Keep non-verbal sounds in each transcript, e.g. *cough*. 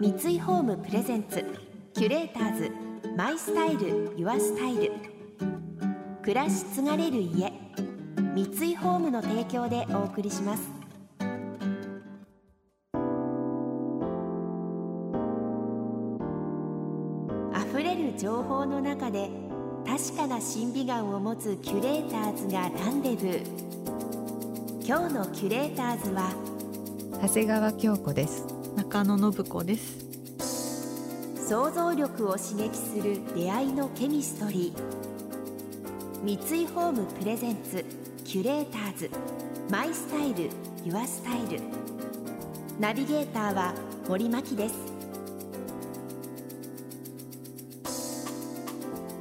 三井ホームプレゼンツキュレーターズマイスタイルユアスタイル。暮らし継がれる家三井ホームの提供でお送りします。溢れる情報の中で確かな審美眼を持つキュレーターズがランデブー。今日のキュレーターズは長谷川京子です。中野信子です。想像力を刺激する出会いのケミストリー。三井ホームプレゼンツキュレーターズ。マイスタイルユアスタイル。ナビゲーターは森牧です。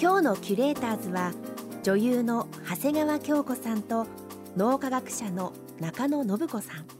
今日のキュレーターズは女優の長谷川京子さんと脳科学者の中野信子さん。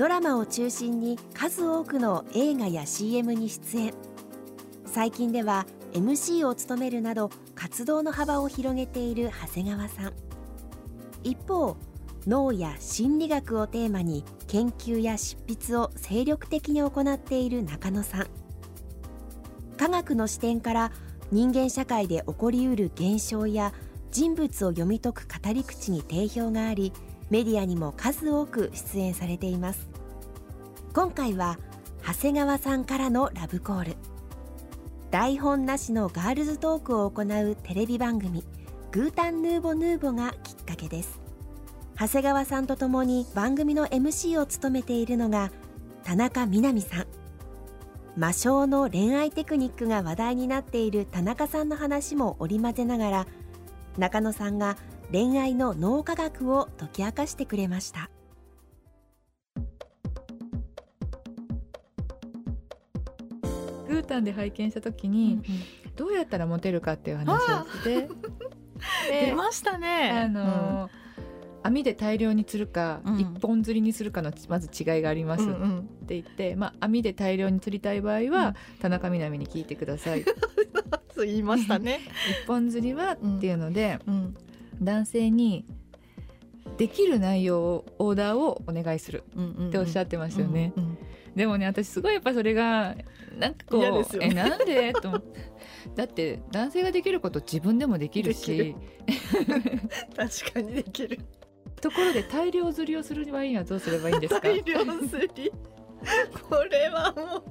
ドラマを中心に数多くの映画や CM に出演。最近では MC を務めるなど活動の幅を広げている長谷川さん。一方脳や心理学をテーマに研究や執筆を精力的に行っている中野さん。科学の視点から人間社会で起こりうる現象や人物を読み解く語り口に定評がありメディアにも数多く出演されています。今回は長谷川さんからのラブコール。台本なしのガールズトークを行うテレビ番組グータンヌーボヌーボがきっかけです。長谷川さんと共に番組の MC を務めているのが田中みな実さん。魔性の恋愛テクニックが話題になっている田中さんの話も織り交ぜながら中野さんが恋愛の脳科学を解き明かしてくれました。グータンで拝見した時に、どうやったらモテるかっていう話をして出ましたね。あのー網で大量に釣るか、うん。一本釣りにするかのまず違いがありますっうんうん。て言って、まあ、網で大量に釣りたい場合は、田中みな実に聞いてください。*laughs* 言いましたね、一本釣りはっていうので、うん。男性にできる内容をオーダーをお願いするうんうん、っておっしゃってましたよね、うんうんでもね私すごいやっぱそれがなんかこう嫌ですよね。えなんで？と思って。だって男性ができること自分でもできるし。できる。確かにできる。ところで大量釣りをする場合にはどうすればいいんですか？大量釣り。これはもう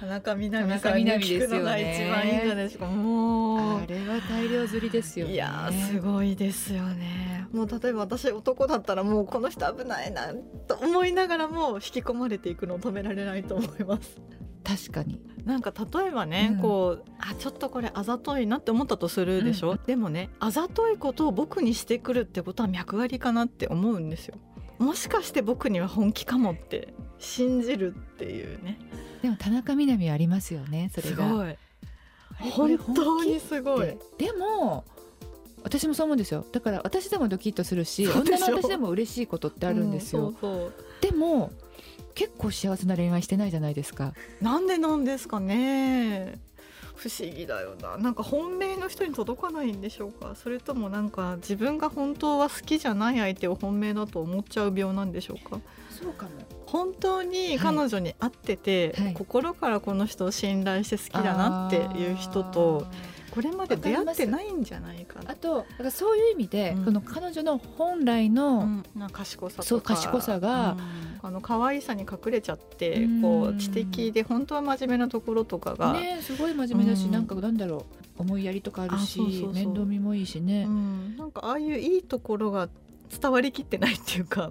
田中みな実さんに聞くのが一番いいんじゃないですかもう。あれは大量釣りですよね。いやーすごいですよねもう例えば私男だったらもうこの人危ないなと思いながらも引き込まれていくのを止められないと思います。確かに。なんか例えばね、うん。こうあちょっとこれあざといなって思ったとするでしょ、でもねあざといことを僕にしてくるってことは脈ありかなって思うんですよ。もしかして僕には本気かもって信じるっていうね。でも田中みな実ありますよねそれが。すごい。本当にすごい。ででも私もそう思うんですよ。だから私でもドキッとするし女の私でも嬉しいことってあるんですよ、うんそうそう。でも結構幸せな恋愛してないじゃないですか。なんでなんですかね。不思議だよな。なんか本命の人に届かないんでしょうか。それともなんか自分が本当は好きじゃない相手を本命だと思っちゃう病なんでしょうか。そうかも。本当に彼女に会ってて、はい。心からこの人を信頼して好きだなっていう人とこれまで出会ってないんじゃないかな。あとだからそういう意味で、うん。この彼女の本来の、うん。賢さとか。そう賢さがうん。あの可愛さに隠れちゃってうん。こう知的で本当は真面目なところとかが、ねすごい真面目だし、うん。なんかなんだろう思いやりとかあるし面倒見もいいしね。う、ん、なんかああいういいところが伝わりきってないっていうか。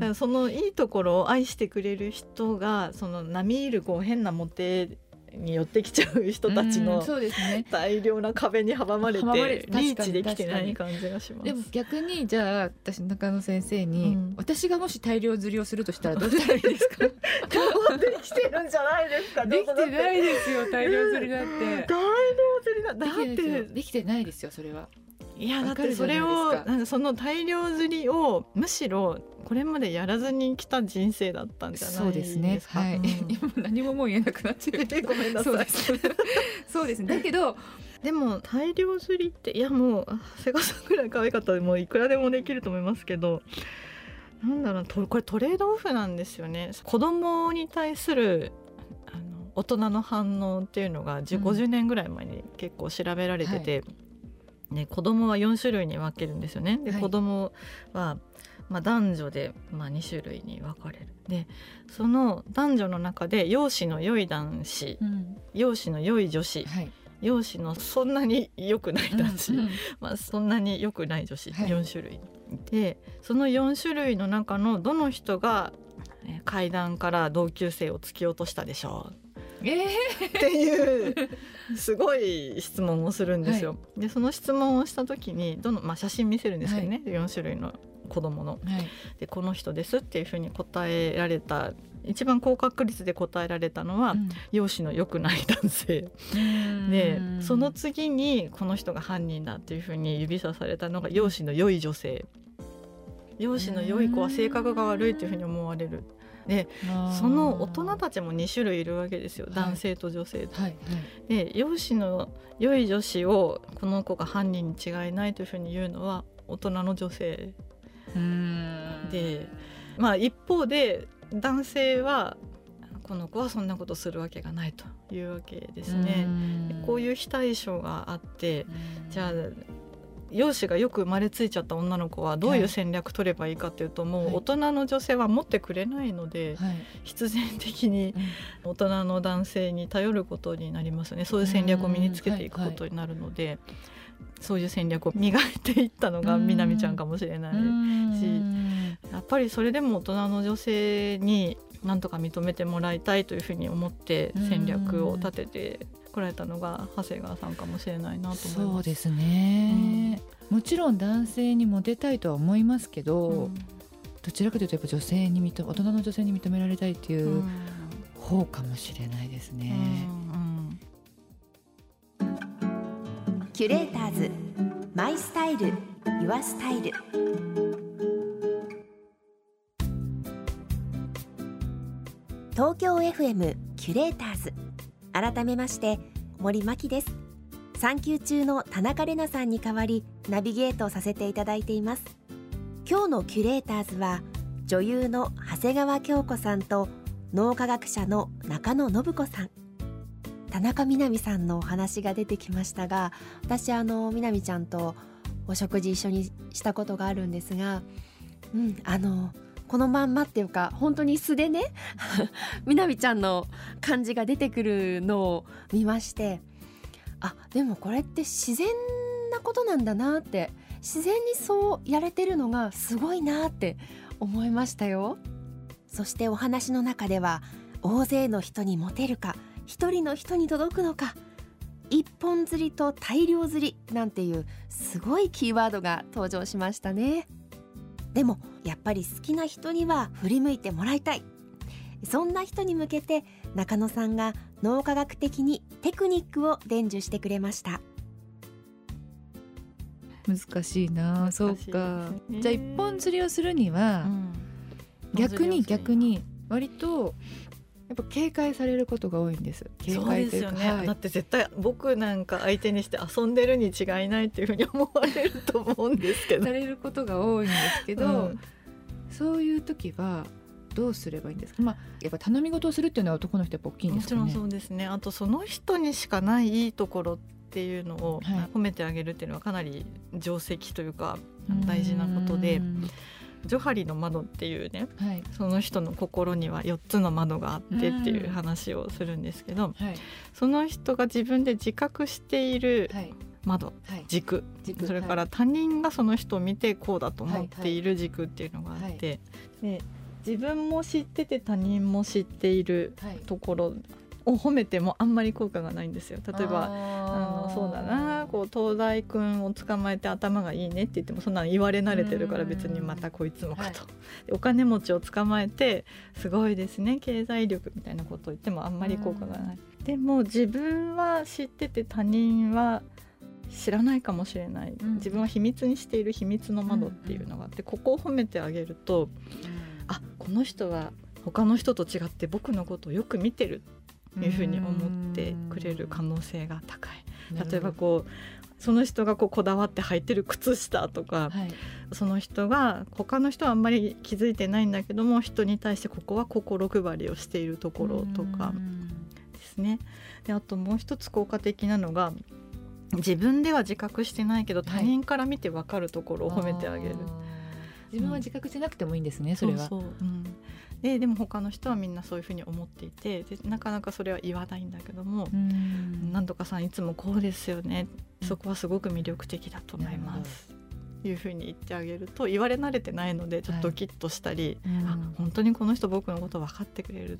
うん。そのいいところを愛してくれる人がその並みいるこう変なモテに寄ってきちゃう人たちうんのそうですね。大量な壁に阻まれてリーチできてない感じがします。でも逆にじゃあ私中野先生に、うん。私がもし大量釣りをするとしたらどう *laughs* したらいいですかできてるんじゃないですか？*laughs* できてないですよ大量釣りだって。大量釣りだ。だってできてないですよそれはいやだってそれをなんかその大量釣りをむしろこれまでやらずに来た人生だったんじゃないそうですね。か。はい、うん。今何ももう言えなくなっちゃう *laughs* ごめんなさい。そうですそうですね。だけどでも大量釣りっていやもうあ瀬川さんぐらい可愛かったらもういくらでもできると思いますけどなんだろうとこれトレードオフなんですよね。子供に対するあの大人の反応っていうのが10、50年ぐらい前に結構調べられてて、ね、子供は4種類に分けるんですよね。で、はい。子供はまあ、男女でまあ2種類に分かれる。でその男女の中で容姿の良い男子うん。容姿の良い女子はい。容姿のそんなに良くない男子、うん *laughs* まあ、そんなに良くない女子、はい。4種類でその4種類の中のどの人がえー階段から同級生を突き落としたでしょうえっていうすごい質問をするんですよ。でその質問をした時にどの、まあ、写真見せるんですけどね、4種類の子供の。ーはい。でこの人ですっていうふうに答えられた一番高確率で答えられたのは、容姿の良くない男性。うん。でうんその次にこの人が犯人だっていうふうに指さされたのが容姿の良い女性。容姿の良い子は性格が悪いっていうふうに思われるでその大人たちも2種類いるわけですよ。はい。男性と女性と。はいで容姿の良い女子をこの子が犯人に違いないというふうに言うのは大人の女性。うん。で、まあ、一方で男性はこの子はそんなことするわけがないというわけですね。でこういう非対称があってじゃあ容姿がよく生まれついちゃった女の子はどういう戦略取ればいいかっていうと、もう大人の女性は持ってくれないので、はい。必然的に大人の男性に頼ることになりますね。そういう戦略を身につけていくことになるので、そういう戦略を磨いていったのがうん。みなみちゃんかもしれない。うん。やっぱりそれでも大人の女性になんとか認めてもらいたいというふうに思って戦略を立ててこられたのが長谷川さんかもしれないなと思います。そうですね、もちろん男性にモテたいとは思いますけど、うん。どちらかというとやっぱ女性に認め大人の女性に認められたいっていううん。方かもしれないですね。うん。キュレーターズ。マイスタイル。ユアスタイル東京 FM キュレーターズ。改めまして森真希です。産休中の田中れなさんに代わりナビゲートをさせていただいています。今日のキュレーターズは女優の長谷川京子さんと脳科学者の中野信子さん。田中みな実さんのお話が出てきましたが私あのみな実ちゃんとお食事一緒にしたことがあるんですがうんあのこのまんまっていうか本当に素でね *laughs* みな実ちゃんの感じが出てくるのを見ましてあでもこれって自然なことなんだなって自然にそうやれてるのがすごいなって思いましたよ。そしてお話の中では大勢の人にモテるか一人の人に届くのか一本釣りと大量釣りなんていうすごいキーワードが登場しましたね。でもやっぱり好きな人には振り向いてもらいたい。そんな人に向けて中野さんが脳科学的にテクニックを伝授してくれました。難しいな。そう難しいですかね。じゃあ一本釣りをするには、うん。逆に逆に割とやっぱ警戒されることが多いんです。警戒というですよね、かはい。だって絶対僕なんか相手にして遊んでるに違いないっていうふうに思われると思うんですけど。されることが多いんですけど、うん。そういう時はどうすればいいんですか？まあやっぱ頼み事をするっていうのは男の人やっぱ大きいんもちろんですかねそうですね。あとその人にしかないいいところっていうのを、はい。褒めてあげるっていうのはかなり定石というか大事なことで。うんジョハリの窓っていうねはい。その人の心には4つの窓があってっていう話をするんですけど、はい。その人が自分で自覚しているはい。窓はい。軸軸それから他人がその人を見てこうだと思っている軸っていうのがあって、で自分も知ってて他人も知っているはい。ところを褒めてもあんまり効果がないんですよ。例えばああのそうだなこう東大くんを捕まえて頭がいいねって言ってもそんなの言われ慣れてるから別にまたこいつもかと、はでお金持ちを捕まえてすごいですね経済力みたいなことを言ってもあんまり効果がない。でも自分は知ってて他人は知らないかもしれない、うん。自分は秘密にしている秘密の窓っていうのがあってここを褒めてあげるとあこの人は他の人と違って僕のことをよく見てるいうふうに思ってくれる可能性が高い。例えばこうその人がこうこだわって履いてる靴下とか、はいその人が他の人はあんまり気づいてないんだけども人に対してここは心配りをしているところとかうんですね。であともう一つ効果的なのが自分では自覚してないけど他人から見て分かるところを褒めてあげる。自分は自覚してなくてもいいんですね、それは。そうそううんででも他の人はみんなそういうふうに思っていてでなかなかそれは言わないんだけども「なんとかさんいつもこうですよね。そこはすごく魅力的だと思います」いうふうに言ってあげると言われ慣れてないのでちょっとドキッとしたり、はい、あ本当にこの人僕のこと分かってくれる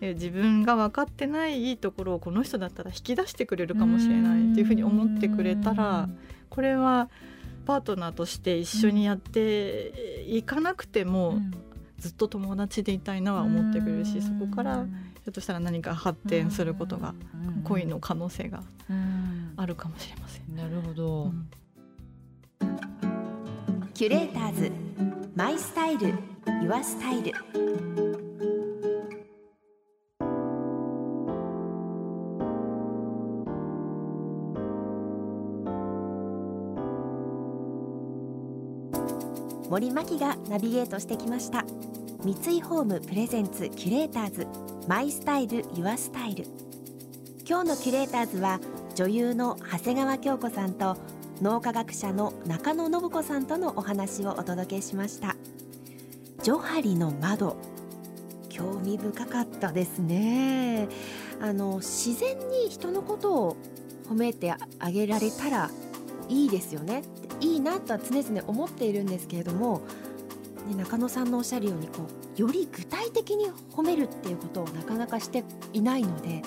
自分が分かってないいいところをこの人だったら引き出してくれるかもしれないっていうふうに思ってくれたらこれはパートナーとして一緒にやっていかなくても、ずっと友達でいたいなは思ってくれるしそこからひょっとしたら何か発展することが恋の可能性があるかもしれません。なるほど、うん、キュレーターズマイスタイルユアスタイル森真希がナビゲートしてきました。三井ホームプレゼンツキュレーターズマイスタイルユアスタイル。今日のキュレーターズは女優の長谷川京子さんと脳科学者の中野信子さんとのお話をお届けしました。ジョハリの窓。興味深かったですね。あの自然に人のことを褒めてあげられたらいいですよね。いいなとは常々思っているんですけれども、ね、中野さんのおっしゃるようにこうより具体的に褒めるっていうことをなかなかしていないので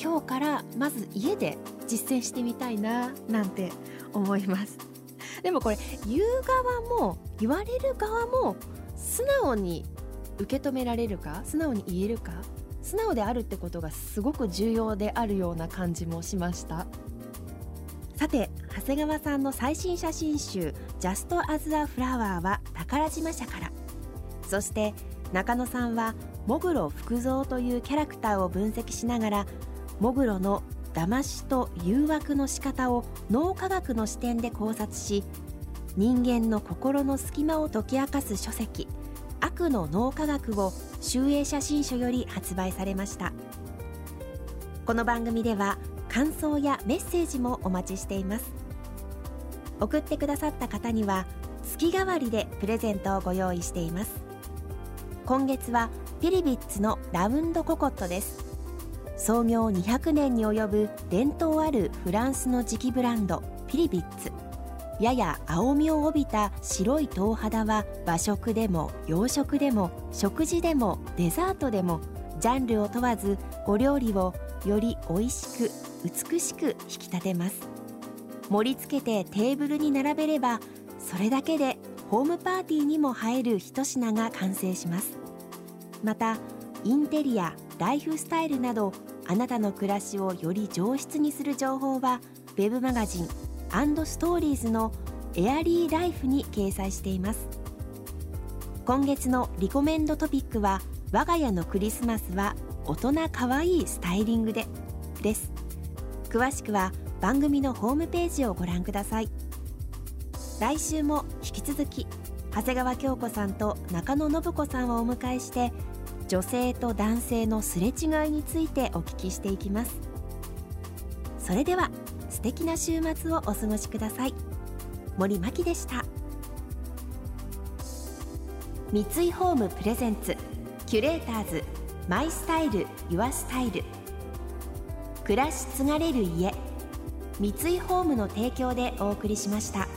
今日からまず家で実践してみたいななんて思います。*laughs* でもこれ言う側も言われる側も素直に受け止められるか素直に言えるか素直であるってことがすごく重要であるような感じもしました。さて長谷川さんの最新写真集「Just as a Flower」は宝島社から。そして中野さんはモグロ福蔵というキャラクターを分析しながらモグロの騙しと誘惑の仕方を脳科学の視点で考察し人間の心の隙間を解き明かす書籍「悪の脳科学」を集英写真書より発売されました。この番組では感想やメッセージもお待ちしています。送ってくださった方には月替わりでプレゼントをご用意しています。今月はピリビッツのラウンドココットです。創業200年に及ぶ伝統あるフランスの磁器ブランドピリビッツ。やや青みを帯びた白い頭肌は和食でも洋食でも食事でもデザートでもジャンルを問わずお料理をより美味しく美しく引き立てます。盛り付けてテーブルに並べればそれだけでホームパーティーにも映える一品が完成します。またインテリアライフスタイルなどあなたの暮らしをより上質にする情報は web マガジンストーリーズのエアリーライフに掲載しています。今月のリコメンドトピックは我が家のクリスマスは大人かわいいスタイリングでです。詳しくは番組のホームページをご覧ください。来週も引き続き長谷川京子さんと中野信子さんをお迎えして女性と男性のすれ違いについてお聞きしていきます。それでは素敵な週末をお過ごしください。森真希でした。三井ホームプレゼンツキュレーターズマイスタイルユアスタイル。暮らし継がれる家三井ホームの提供でお送りしました。